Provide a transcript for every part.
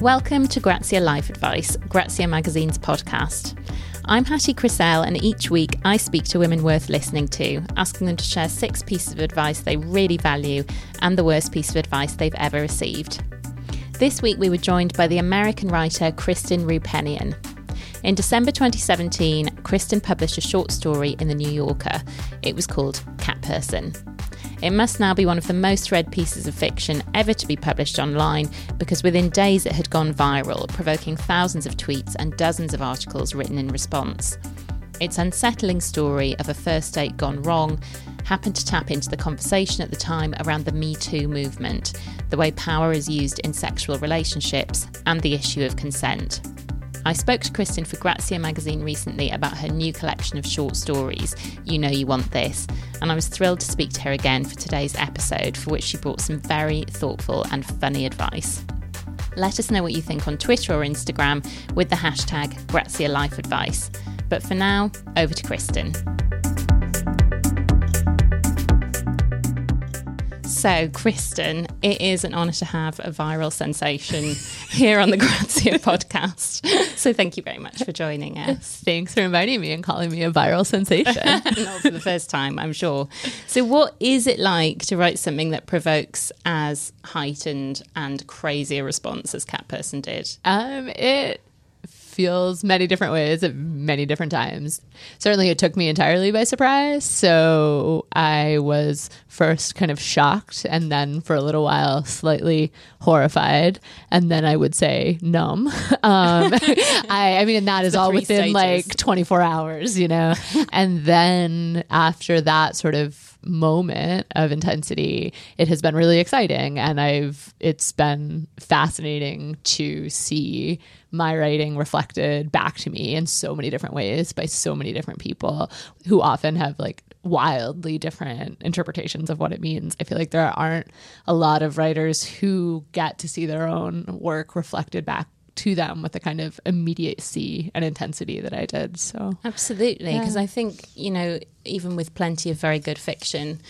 Welcome to Grazia Life Advice, Grazia Magazine's podcast. I'm Hattie Crisell, and each week I speak to women worth listening to, asking them to share six pieces of advice they really value and the worst piece of advice they've ever received. This week we were joined by the American writer Kristen Roupenian. In December 2017, Kristen published a short story in The New Yorker. It was called Cat Person. It must now be one of the most read pieces of fiction ever to be published online because within days it had gone viral, provoking thousands of tweets and dozens of articles written in response. Its unsettling story of a first date gone wrong happened to tap into the conversation at the time around the Me Too movement, the way power is used in sexual relationships, and the issue of consent. I spoke to Kristen for Grazia magazine recently about her new collection of short stories, You Know You Want This, and I was thrilled to speak to her again for today's episode, for which she brought some very thoughtful and funny advice. Let us know what you think on Twitter or Instagram with the hashtag Grazia Life Advice. But for now, over to Kristen. So, Kristen, it is an honour to have a viral sensation here on the Grazia podcast. So, thank you very much for joining us. Thanks for inviting me and calling me a viral sensation. Not for the first time, I'm sure. So, what is it like to write something that provokes as heightened and crazy a response as Cat Person did? Um, it feels many different ways at many different times. Certainly, it took me entirely by surprise. So I was first kind of shocked, and then for a little while, slightly horrified, and then I would say numb. Um, I, I mean, and that is all within stages. like 24 hours, you know. and then after that sort of moment of intensity, it has been really exciting. And I've, it's been fascinating to see my writing reflected back to me in so many different ways by so many different people who often have like wildly different interpretations of what it means. I feel like there aren't a lot of writers who get to see their own work reflected back to them with the kind of immediacy and intensity that I did. So absolutely, because yeah. I think you know even with plenty of very good fiction,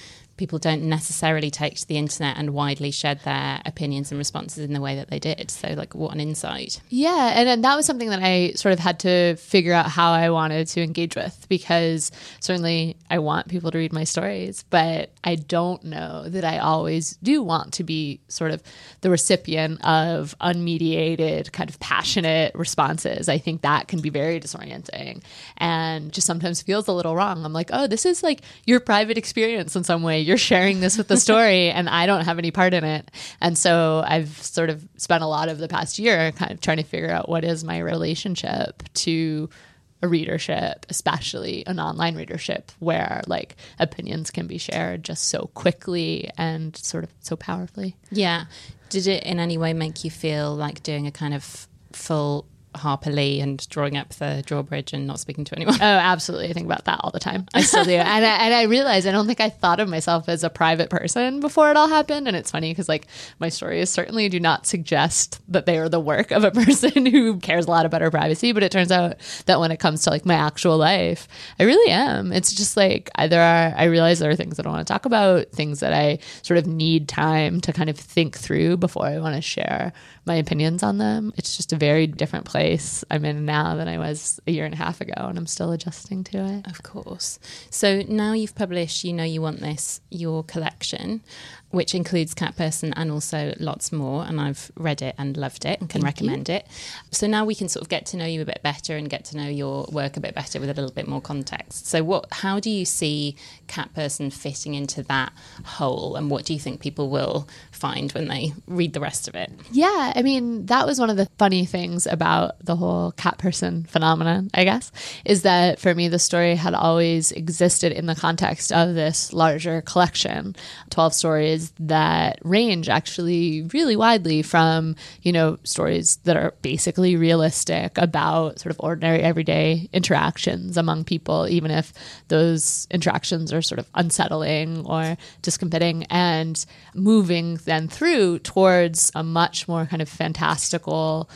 people don't necessarily take to the internet and widely shed their opinions and responses in the way that they did. So, like, what an insight. Yeah. And, and that was something that I sort of had to figure out how I wanted to engage with because certainly I want people to read my stories, but I don't know that I always do want to be sort of the recipient of unmediated, kind of passionate responses. I think that can be very disorienting and just sometimes feels a little wrong. I'm like, oh, this is like your private experience in some way you're sharing this with the story and I don't have any part in it. And so I've sort of spent a lot of the past year kind of trying to figure out what is my relationship to a readership, especially an online readership where like opinions can be shared just so quickly and sort of so powerfully. Yeah. Did it in any way make you feel like doing a kind of full Harper Lee and drawing up the drawbridge and not speaking to anyone. Oh, absolutely. I think about that all the time. I still do. and, I, and I realize I don't think I thought of myself as a private person before it all happened. And it's funny because, like, my stories certainly do not suggest that they are the work of a person who cares a lot about her privacy. But it turns out that when it comes to, like, my actual life, I really am. It's just like there are, I realize there are things that I want to talk about, things that I sort of need time to kind of think through before I want to share my opinions on them. It's just a very different place I'm in now than I was a year and a half ago, and I'm still adjusting to it. Of course. So now you've published You Know You Want This, your collection which includes Cat Person and also lots more. And I've read it and loved it and can Thank recommend you. it. So now we can sort of get to know you a bit better and get to know your work a bit better with a little bit more context. So what how do you see Cat Person fitting into that whole and what do you think people will find when they read the rest of it? Yeah, I mean, that was one of the funny things about the whole Cat Person phenomenon, I guess, is that for me the story had always existed in the context of this larger collection, 12 stories that range actually really widely from, you know, stories that are basically realistic about sort of ordinary everyday interactions among people, even if those interactions are sort of unsettling or discomfiting, and moving then through towards a much more kind of fantastical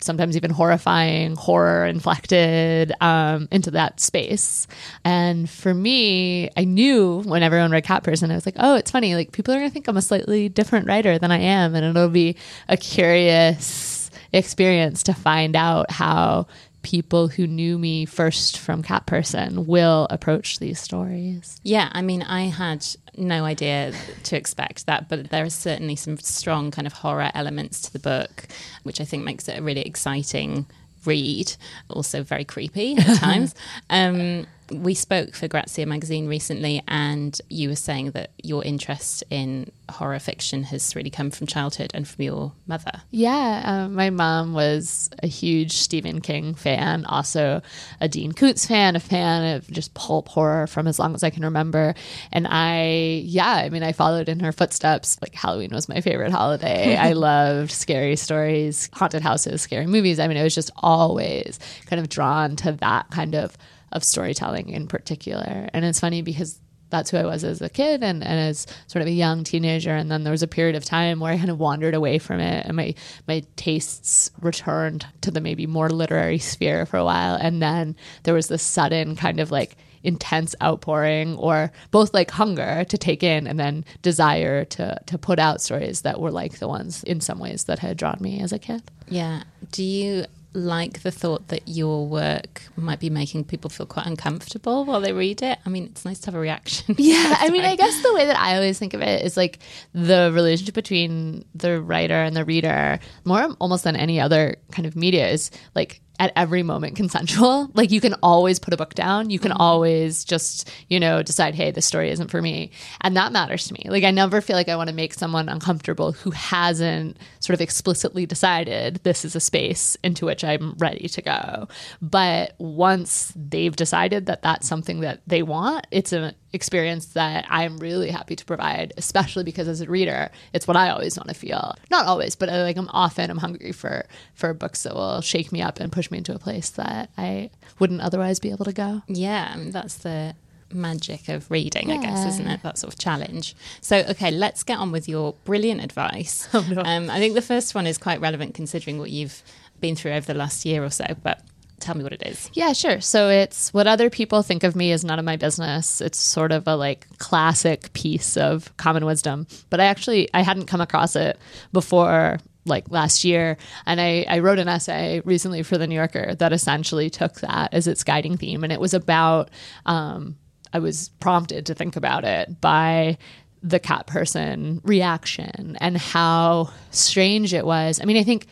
sometimes even horrifying, horror inflected um, into that space. And for me, I knew when everyone read Cat Person, I was like, oh, it's funny. Like people are going to think I'm a slightly different writer than I am, and it'll be a curious experience to find out how people who knew me first from Cat Person will approach these stories. Yeah, I mean, I had no idea to expect that, but there are certainly some strong kind of horror elements to the book, which I think makes it a really exciting read, also very creepy at times. Um, we spoke for Grazia magazine recently, and you were saying that your interest in horror fiction has really come from childhood and from your mother. Yeah, um, my mom was a huge Stephen King fan, also a Dean Koontz fan, a fan of just pulp horror from as long as I can remember. And I, yeah, I mean, I followed in her footsteps. Like Halloween was my favorite holiday. I loved scary stories, haunted houses, scary movies. I mean, it was just always kind of drawn to that kind of of storytelling in particular. And it's funny because that's who I was as a kid and, and as sort of a young teenager. And then there was a period of time where I kind of wandered away from it and my, my tastes returned to the maybe more literary sphere for a while. And then there was this sudden kind of like intense outpouring or both like hunger to take in and then desire to, to put out stories that were like the ones in some ways that had drawn me as a kid. Yeah. Do you like the thought that your work might be making people feel quite uncomfortable while they read it. I mean, it's nice to have a reaction. Yeah, I mean, I guess the way that I always think of it is like the relationship between the writer and the reader, more almost than any other kind of media, is like at every moment consensual. Like you can always put a book down. You can mm-hmm. always just, you know, decide, hey, this story isn't for me. And that matters to me. Like I never feel like I want to make someone uncomfortable who hasn't sort of explicitly decided this is a space into which I'm ready to go. But once they've decided that that's something that they want, it's an experience that I'm really happy to provide, especially because as a reader, it's what I always want to feel. Not always, but uh, like I'm often I'm hungry for for books that will shake me up and push me into a place that I wouldn't otherwise be able to go. Yeah, I mean, that's the magic of reading, yeah. I guess, isn't it? That sort of challenge. So, okay, let's get on with your brilliant advice. Oh, no. um, I think the first one is quite relevant considering what you've been through over the last year or so, but tell me what it is. Yeah, sure. So it's what other people think of me is none of my business. It's sort of a like classic piece of common wisdom, but I actually I hadn't come across it before like last year. And I, I wrote an essay recently for the new yorker that essentially took that as its guiding theme. And it was about um, i was prompted to think about it by the cat person reaction and how strange it was. I mean i think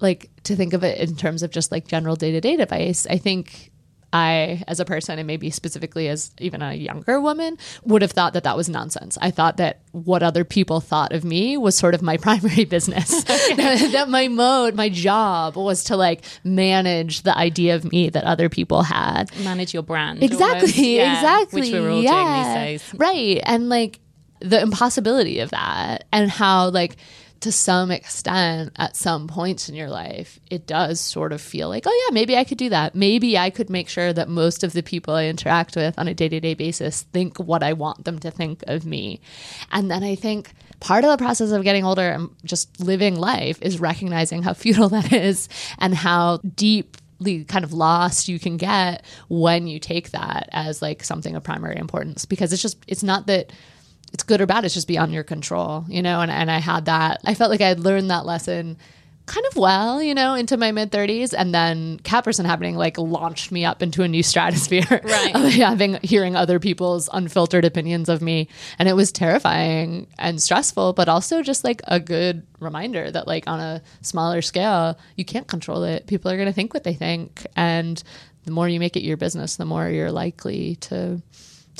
like to think of it in terms of just like general day to day advice, I think I, as a person, and maybe specifically as even a younger woman, would have thought that that was nonsense. I thought that what other people thought of me was sort of my primary business. that my mode, my job was to like manage the idea of me that other people had. Manage your brand. Exactly. Yeah, exactly. Which we're all yeah. doing these days. Right. And like the impossibility of that and how like to some extent at some points in your life it does sort of feel like oh yeah maybe i could do that. Maybe i could make sure that most of the people i interact with on a day-to-day basis think what i want them to think of me. And then i think part of the process of getting older and just living life is recognizing how futile that is and how deep kind of lost you can get when you take that as like something of primary importance because it's just it's not that it's good or bad. It's just beyond your control, you know? And, and I had that. I felt like I had learned that lesson kind of well, you know, into my mid 30s. And then Cat Person happening like launched me up into a new stratosphere right. of having, hearing other people's unfiltered opinions of me. And it was terrifying and stressful, but also just like a good reminder that, like, on a smaller scale, you can't control it. People are going to think what they think. And the more you make it your business, the more you're likely to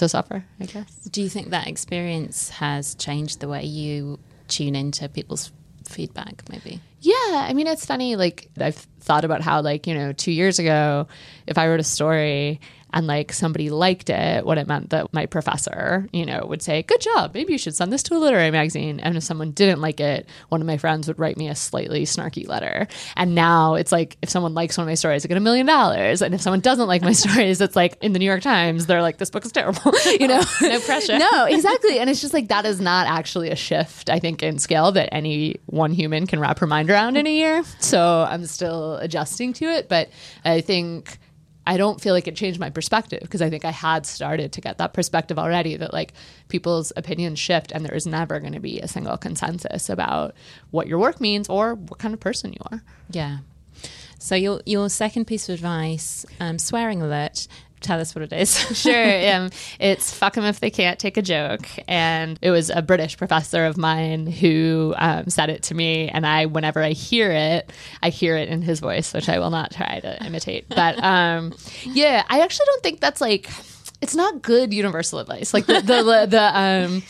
to suffer, I guess. Do you think that experience has changed the way you tune into people's feedback, maybe? Yeah. I mean, it's funny. Like, I've thought about how, like, you know, two years ago, if I wrote a story and like somebody liked it, what it meant that my professor, you know, would say, Good job, maybe you should send this to a literary magazine. And if someone didn't like it, one of my friends would write me a slightly snarky letter. And now it's like if someone likes one of my stories, I get a million dollars. And if someone doesn't like my stories, it's like in the New York Times, they're like, This book is terrible. you know? no pressure. no, exactly. And it's just like that is not actually a shift, I think, in scale that any one human can wrap her mind around in a year. So I'm still adjusting to it. But I think I don't feel like it changed my perspective because I think I had started to get that perspective already that like people's opinions shift and there is never going to be a single consensus about what your work means or what kind of person you are. Yeah. So your your second piece of advice, um, swearing alert. Tell us what it is. sure. Um, it's fuck them if they can't take a joke. And it was a British professor of mine who um, said it to me. And I, whenever I hear it, I hear it in his voice, which I will not try to imitate. But um, yeah, I actually don't think that's like, it's not good universal advice. Like the, the, the, the um,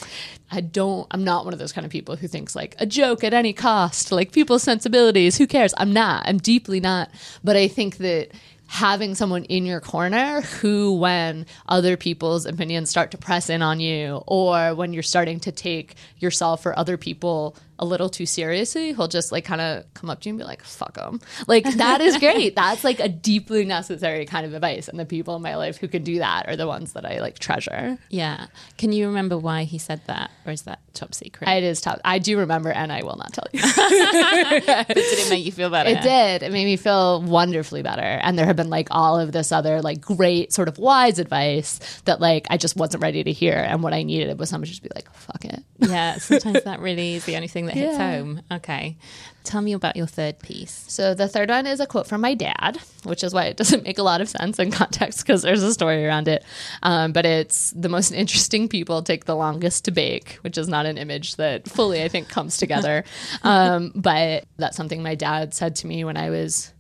I don't, I'm not one of those kind of people who thinks like a joke at any cost, like people's sensibilities, who cares? I'm not. I'm deeply not. But I think that having someone in your corner who, when other people's opinions start to press in on you, or when you're starting to take yourself or other people a little too seriously, he'll just like kind of come up to you and be like, fuck them. Like, that is great. That's like a deeply necessary kind of advice. And the people in my life who can do that are the ones that I like treasure. Yeah. Can you remember why he said that? Or is that top secret? It is top. I do remember, and I will not tell you. did it make you feel better? It did. It made me feel wonderfully better. And there have been like all of this other like great sort of wise advice that like I just wasn't ready to hear. And what I needed was someone to just be like, fuck it. Yeah. Sometimes that really is the only thing that hits Yeah. home. Okay. Tell me about your third piece. So the third one is a quote from my dad, which is why it doesn't make a lot of sense in context because there's a story around it. Um, but it's the most interesting people take the longest to bake, which is not an image that fully I think comes together. um, but that's something my dad said to me when I was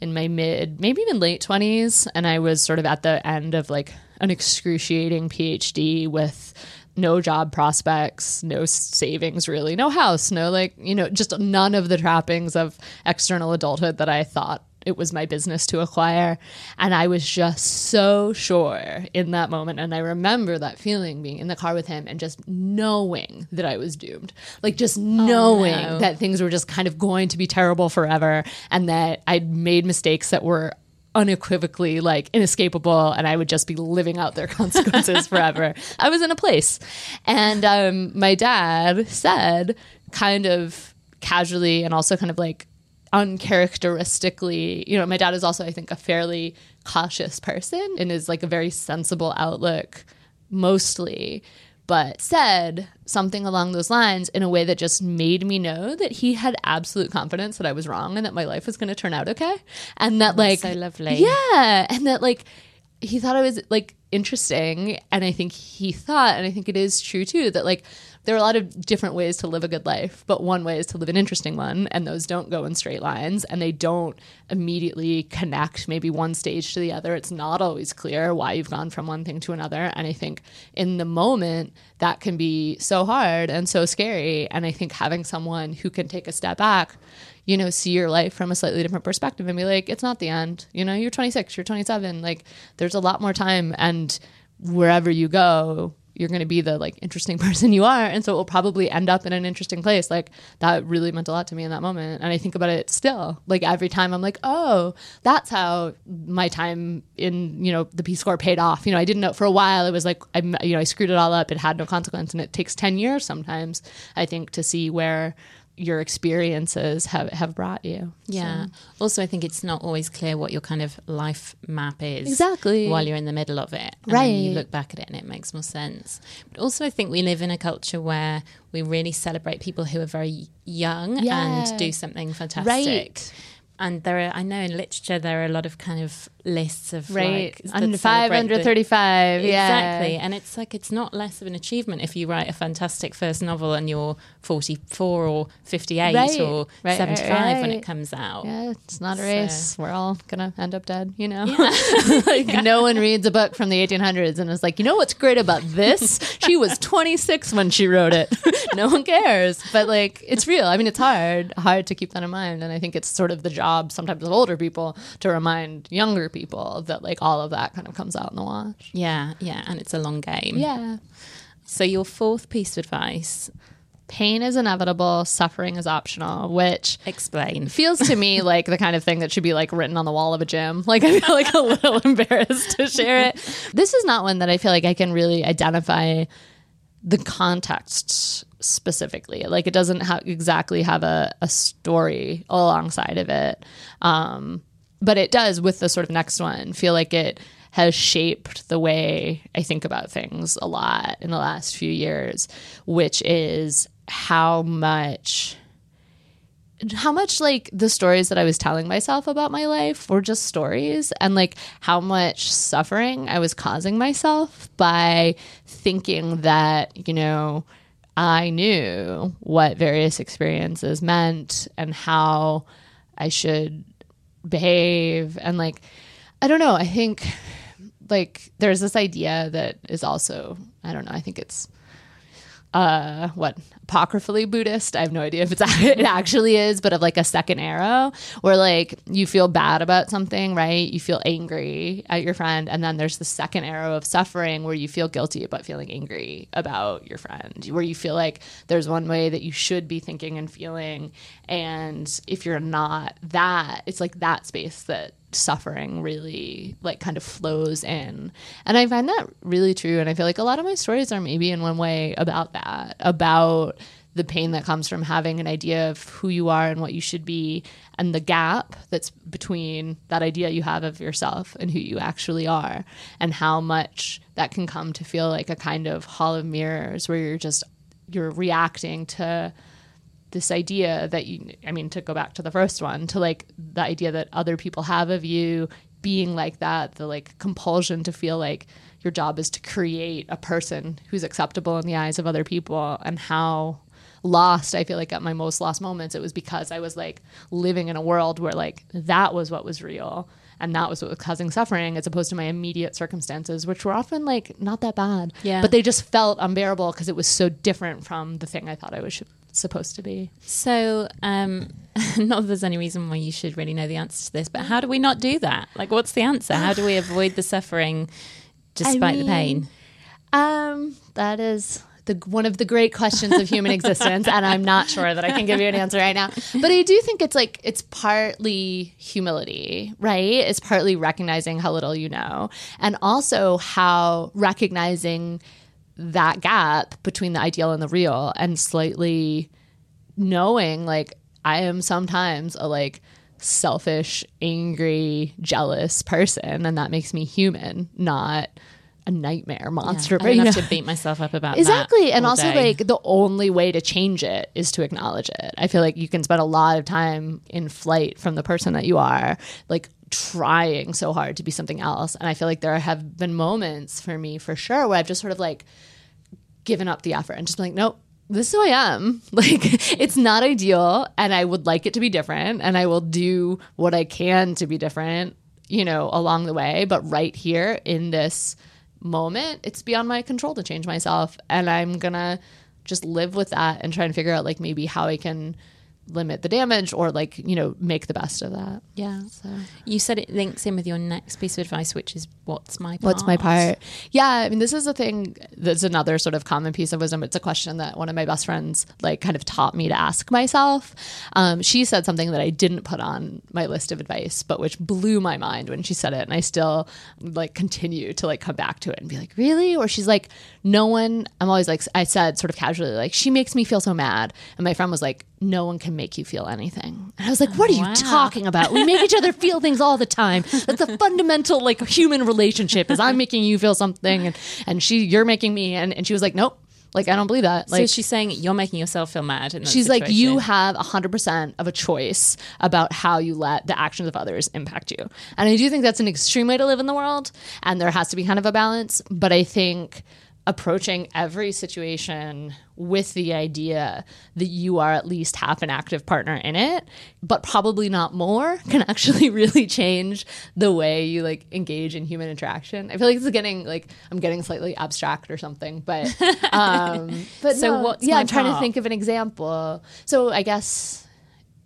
in my mid, maybe even late twenties, and I was sort of at the end of like an excruciating PhD with no job prospects, no savings really, no house, no like, you know, just none of the trappings of external adulthood that I thought it was my business to acquire. And I was just so sure in that moment. And I remember that feeling being in the car with him and just knowing that I was doomed. Like just oh, knowing no. that things were just kind of going to be terrible forever and that I'd made mistakes that were unequivocally like inescapable and I would just be living out their consequences forever. I was in a place. And um, my dad said, kind of casually and also kind of like uncharacteristically, you know, my dad is also, I think, a fairly cautious person and is like a very sensible outlook mostly but said something along those lines in a way that just made me know that he had absolute confidence that I was wrong and that my life was going to turn out okay. And that, like, so lovely. Yeah. And that, like, he thought I was like interesting. And I think he thought, and I think it is true too, that like there are a lot of different ways to live a good life, but one way is to live an interesting one. And those don't go in straight lines and they don't immediately connect maybe one stage to the other. It's not always clear why you've gone from one thing to another. And I think in the moment, that can be so hard and so scary. And I think having someone who can take a step back, you know, see your life from a slightly different perspective and be like, it's not the end. You know, you're 26, you're 27. Like, there's a lot more time. And wherever you go, you're going to be the like interesting person you are. And so it will probably end up in an interesting place. Like, that really meant a lot to me in that moment. And I think about it still. Like, every time I'm like, oh, that's how my time in, you know, the Peace Corps paid off. You know, I didn't know for a while. It was like, I, you know, I screwed it all up. It had no consequence. And it takes 10 years sometimes, I think, to see where your experiences have, have brought you. Yeah. Also, I think it's not always clear what your kind of life map is. Exactly. While you're in the middle of it. And then you look back at it and it makes more sense. But also, I think we live in a culture where we really celebrate people who are very young Yeah. and do something fantastic. Right. And there are, I know in literature, there are a lot of kind of lists of Right. like, Under five, celebrate under the- Yeah. Exactly. And it's like, it's not less of an achievement if you write a fantastic first novel and you're 44 or 58 Right. or Right, 75 when right. it comes out. Yeah, it's not a So- race. We're all gonna end up dead, you know. like no one reads a book from the 1800s and is like, you know what's great about this? She was 26 when she wrote it. no one cares, but like it's real. I mean, it's hard, hard to keep that in mind, and I think it's sort of the job sometimes of older people to remind younger people that like all of that kind of comes out in the wash. Yeah, yeah, and it's a long game. Yeah. So your fourth piece of advice, Pain is inevitable, suffering is optional, which explain. feels to me like the kind of thing that should be like written on the wall of a gym. Like I feel like a little embarrassed to share it. This is not one that I feel like I can really identify the context specifically. Like it doesn't have exactly have a, a story alongside of it. Um, but it does with the sort of next one. Feel like it has shaped the way I think about things a lot in the last few years, which is how much how much like the stories that I was telling myself about my life were just stories and like how much suffering I was causing myself by thinking that, you know, I knew what various experiences meant and how I should behave. And like I don't know, I think like there's this idea that is also I don't know, I think it's uh what apocryphally buddhist? I have no idea if it's it actually is but of like a second arrow where like you feel bad about something right? You feel angry at your friend and then there's the second arrow of suffering where you feel guilty about feeling angry about your friend where you feel like there's one way that you should be thinking and feeling and if you're not that it's like that space that suffering really like kind of flows in. And i find that really true and i feel like a lot of my stories are maybe in one way about that about the pain that comes from having an idea of who you are and what you should be and the gap that's between that idea you have of yourself and who you actually are and how much that can come to feel like a kind of hall of mirrors where you're just you're reacting to this idea that you i mean to go back to the first one to like the idea that other people have of you being like that the like compulsion to feel like your job is to create a person who's acceptable in the eyes of other people and how lost i feel like at my most lost moments it was because i was like living in a world where like that was what was real and that was what was causing suffering as opposed to my immediate circumstances which were often like not that bad Yeah. but they just felt unbearable because it was so different from the thing i thought i was supposed to be So, um, not that there's any reason why you should really know the answer to this, but how do we not do that? Like, what's the answer? How do we avoid the suffering despite the pain? Um, that is the one of the great questions of human existence, and I'm not sure that I can give you an answer right now. But I do think it's like it's partly humility, right? It's partly recognizing how little you know, and also how recognizing that gap between the ideal and the real, and slightly knowing like I am sometimes a like selfish, angry, jealous person, and that makes me human, not a nightmare monster. I but, don't have know- to beat myself up about Exactly. And also, day. like, the only way to change it is to acknowledge it. I feel like you can spend a lot of time in flight from the person that you are, like, trying so hard to be something else. And I feel like there have been moments for me, for sure, where I've just sort of like given up the effort and just been like, nope. This is who I am. Like, it's not ideal, and I would like it to be different, and I will do what I can to be different, you know, along the way. But right here in this moment, it's beyond my control to change myself. And I'm gonna just live with that and try and figure out like maybe how I can limit the damage or like, you know, make the best of that. yeah. So You said it links in with your next piece of advice, which is what's my part? what's my part? Yeah, I mean this is a thing that's another sort of common piece of wisdom. It's a question that one of my best friends like kind of taught me to ask myself. Um, she said something that I didn't put on my list of advice, but which blew my mind when she said it. And I still like continue to like come back to it and be like, really? Or she's like, no one, I'm always like, I said sort of casually, like, she makes me feel so mad. And my friend was like, no one can make you feel anything. And I was like, what are you Wow. talking about? We make each other feel things all the time. That's the fundamental like human relationship is I'm making you feel something and, and she, you're making me. And, and she was like, nope, like, I don't believe that. So Like, she's saying you're making yourself feel mad. She's like, you situation. have 100% of a choice about how you let the actions of others impact you. And I do think that's an extreme way to live in the world. And there has to be kind of a balance. But I think approaching every situation with the idea that you are at least half an active partner in it, but probably not more, can actually really change the way you like engage in human interaction. I feel like it's getting like I'm getting slightly abstract or something, but um, but So no, yeah, I'm trying to think of an example. So I guess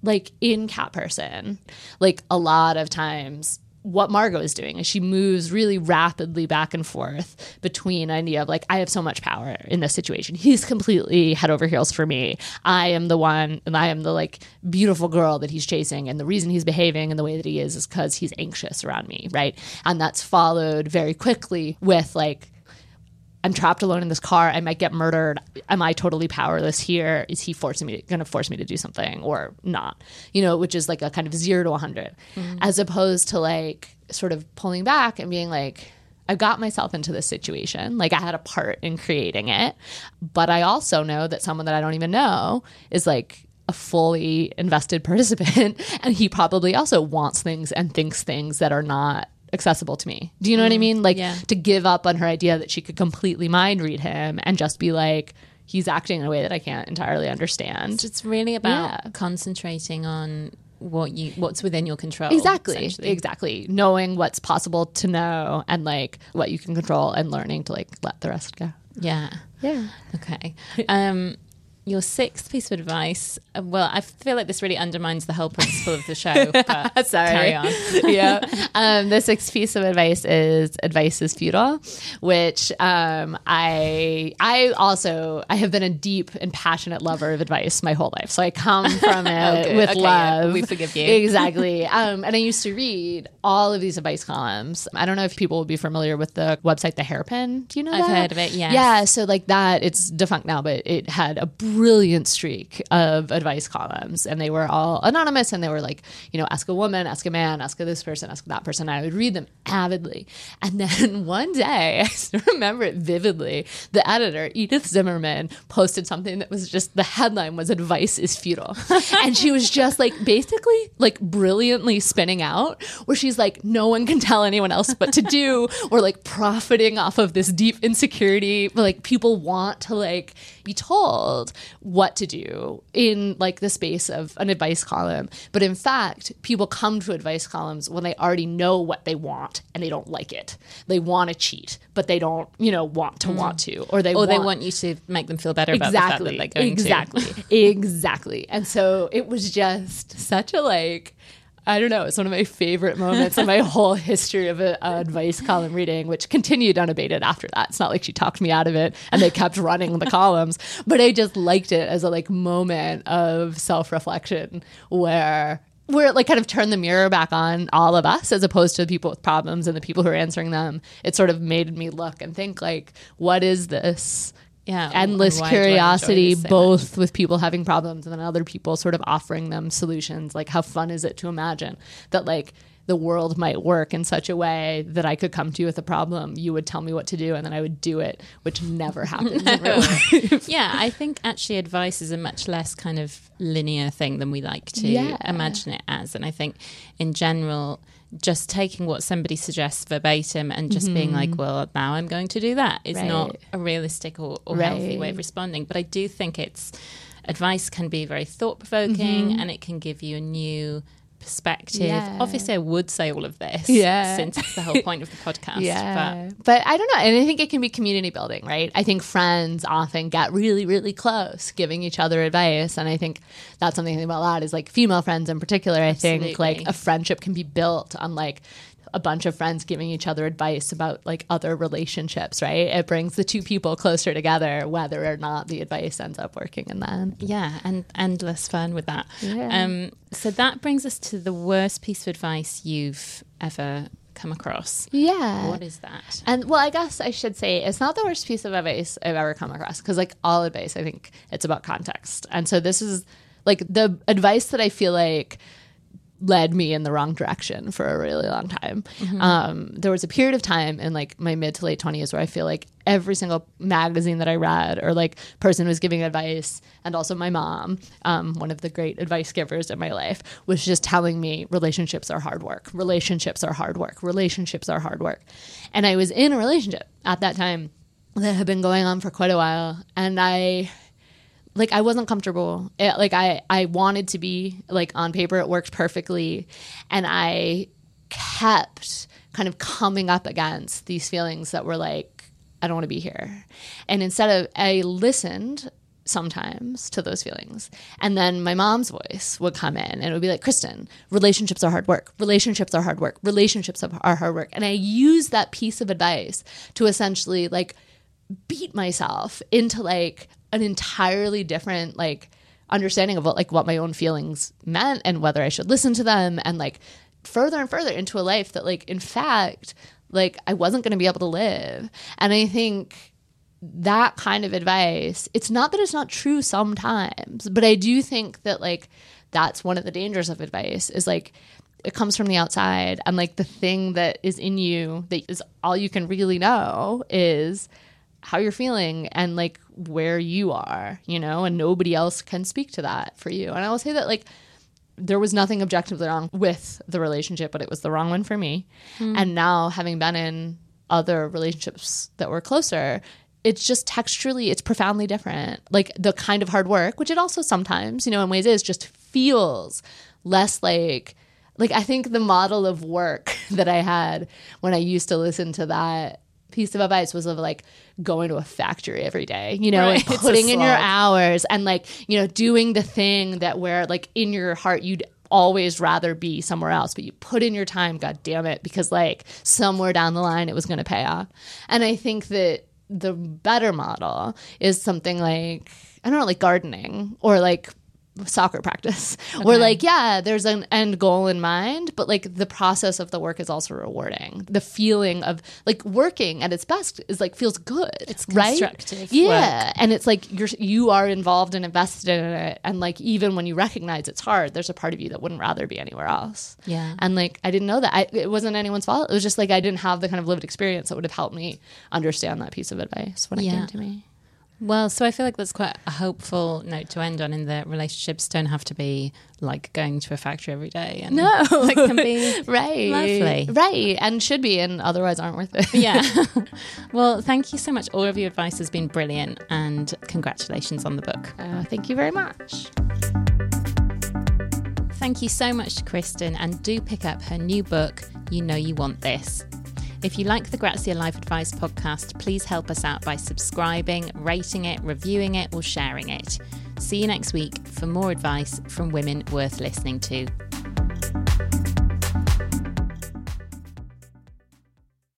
like in Cat Person, like a lot of times what Margot is doing is she moves really rapidly back and forth between idea of like I have so much power in this situation. He's completely head over heels for me. I am the one and I am the like beautiful girl that he's chasing and the reason he's behaving in the way that he is is cuz he's anxious around me, right? And that's followed very quickly with like I'm trapped alone in this car. I might get murdered. Am I totally powerless here? Is he forcing me, going to force me to do something or not? You know, which is like a kind of zero to 100, mm-hmm. as opposed to like sort of pulling back and being like, I got myself into this situation. Like I had a part in creating it. But I also know that someone that I don't even know is like a fully invested participant and he probably also wants things and thinks things that are not accessible to me. Do you know what I mean? Like yeah. to give up on her idea that she could completely mind read him and just be like he's acting in a way that I can't entirely understand. It's really about Yeah. concentrating on what you what's within your control. Exactly. Exactly. Knowing what's possible to know and like what you can control and learning to like let the rest go. Yeah. Yeah. Okay. Um, your sixth piece of advice. uh, Well, I feel like this really undermines the whole principle of the show. But Sorry. carry on. yeah. Um, the sixth piece of advice is advice is futile, which um, I I also I have been a deep and passionate lover of advice my whole life. So I come from it good. with Okay, yeah. love. We forgive you. exactly. Um, and I used to read all of these advice columns. I don't know if people will be familiar with the website The Hairpin. Do you know I've that? heard of it, yes. Yeah. So like that, it's defunct now, but it had a brilliant streak of advice columns, and they were all anonymous, and they were like, you know, ask a woman, ask a man, ask this person, ask that person. I would read them avidly, and then one day, I remember it vividly. The editor, Edith Zimmerman, posted something that was just the headline was "Advice is futile," and she was just like basically like brilliantly spinning out, where she's like, no one can tell anyone else what to do, or like profiting off of this deep insecurity. Like people want to like be told what to do in like the space of an advice column. But in fact, people come to advice columns when they already know what they want and they don't like it. They want to cheat, but they don't, you know, want to mm. want to, or they Or want, they want you to make them feel better about exactly, the fact that they're going exactly, to. exactly. And so it was just such a like. I don't know. It's one of my favorite moments in my whole history of a, advice column reading, which continued unabated after that. It's not like she talked me out of it and they kept running the columns, but I just liked it as a like moment of self reflection where where it like kind of turned the mirror back on all of us as opposed to the people with problems and the people who are answering them. It sort of made me look and think like, what is this? Yeah, endless why do I enjoy curiosity, so both with people having problems and then other people sort of offering them solutions. Like, how fun is it to imagine that, like, the world might work in such a way that I could come to you with a problem, you would tell me what to do, and then I would do it, which never happens life. yeah, I think actually advice is a much less kind of linear thing than we like to Yeah. imagine it as. And I think in general, just taking what somebody suggests verbatim and just being like, well, now I'm going to do that is not Mm-hmm. A realistic or, or healthy way of responding. But I do think it's advice can be very thought provoking and it can give you a new perspective. Yeah. Obviously, I would say all of this Yeah. since it's the whole point of the podcast. Yeah. But, I don't know. And I think it can be community building, right? I think friends often get really, really close giving each other advice. And I think that's something I think about a lot is like female friends in particular. I think like a friendship can be built on like a bunch of friends giving each other advice about like other relationships, right? It brings the two people closer together, whether or not the advice ends up working in the end. Yeah, and endless fun with that. Yeah. Um, so that brings us to the worst piece of advice you've ever come across. Yeah. What is that? And well, I guess I should say it's not the worst piece of advice I've ever come across because, like all advice, I think it's about context. And so this is like the advice that I feel like led me in the wrong direction for a really long time. Um, there was a period of time in like my mid to late twenties where I feel like every single magazine that I read or like person was giving advice, and also my mom, um, one of the great advice givers in my life, was just telling me relationships are hard work. Relationships are hard work. Relationships are hard work. And I was in a relationship at that time that had been going on for quite a while, and I like I wasn't comfortable. It, like I I wanted to be like on paper it worked perfectly and I kept kind of coming up against these feelings that were like I don't want to be here. And instead of I listened sometimes to those feelings. And then my mom's voice would come in and it would be like, Kristen, relationships are hard work. Relationships are hard work. Relationships are hard work. And I used that piece of advice to essentially like beat myself into like an entirely different like understanding of what like what my own feelings meant and whether I should listen to them and like further and further into a life that like in fact like I wasn't going to be able to live. And I think that kind of advice, it's not that it's not true sometimes, but I do think that like that's one of the dangers of advice is like it comes from the outside and like the thing that is in you that is all you can really know is how you're feeling and like where you are, you know, and nobody else can speak to that for you. And I will say that like there was nothing objectively wrong with the relationship, but it was the wrong one for me. Mm. And now having been in other relationships that were closer, it's just texturally, it's profoundly different. Like the kind of hard work, which it also sometimes, you know, in ways is just feels less like like I think the model of work that I had when I used to listen to that piece of advice was of like going to a factory every day, you know, right. and putting in your hours and like, you know, doing the thing that where like in your heart you'd always rather be somewhere else, but you put in your time, god damn it, because like somewhere down the line it was going to pay off. And I think that the better model is something like I don't know, like gardening or like soccer practice. Okay. where like yeah there's an end goal in mind but like the process of the work is also rewarding. The feeling of like working at its best is like feels good it's constructive right? yeah. work. and it's like you're you are involved and invested in it. And like even when you recognize it's hard there's a part of you that wouldn't rather be anywhere else. Yeah. And like i didn't know that. I, it wasn't anyone's fault. It was just like i didn't have the kind of lived experience that would have helped me understand that piece of advice when it came to me well, so I feel like that's quite a hopeful note to end on in that relationships don't have to be like going to a factory every day. And no. It can be right. lovely. Right. And should be, and otherwise aren't worth it. yeah. well, thank you so much. All of your advice has been brilliant, and congratulations on the book. Uh, thank you very much. Thank you so much to Kristen, and do pick up her new book, You Know You Want This. If you like the Grazia Life Advice podcast, please help us out by subscribing, rating it, reviewing it, or sharing it. See you next week for more advice from women worth listening to.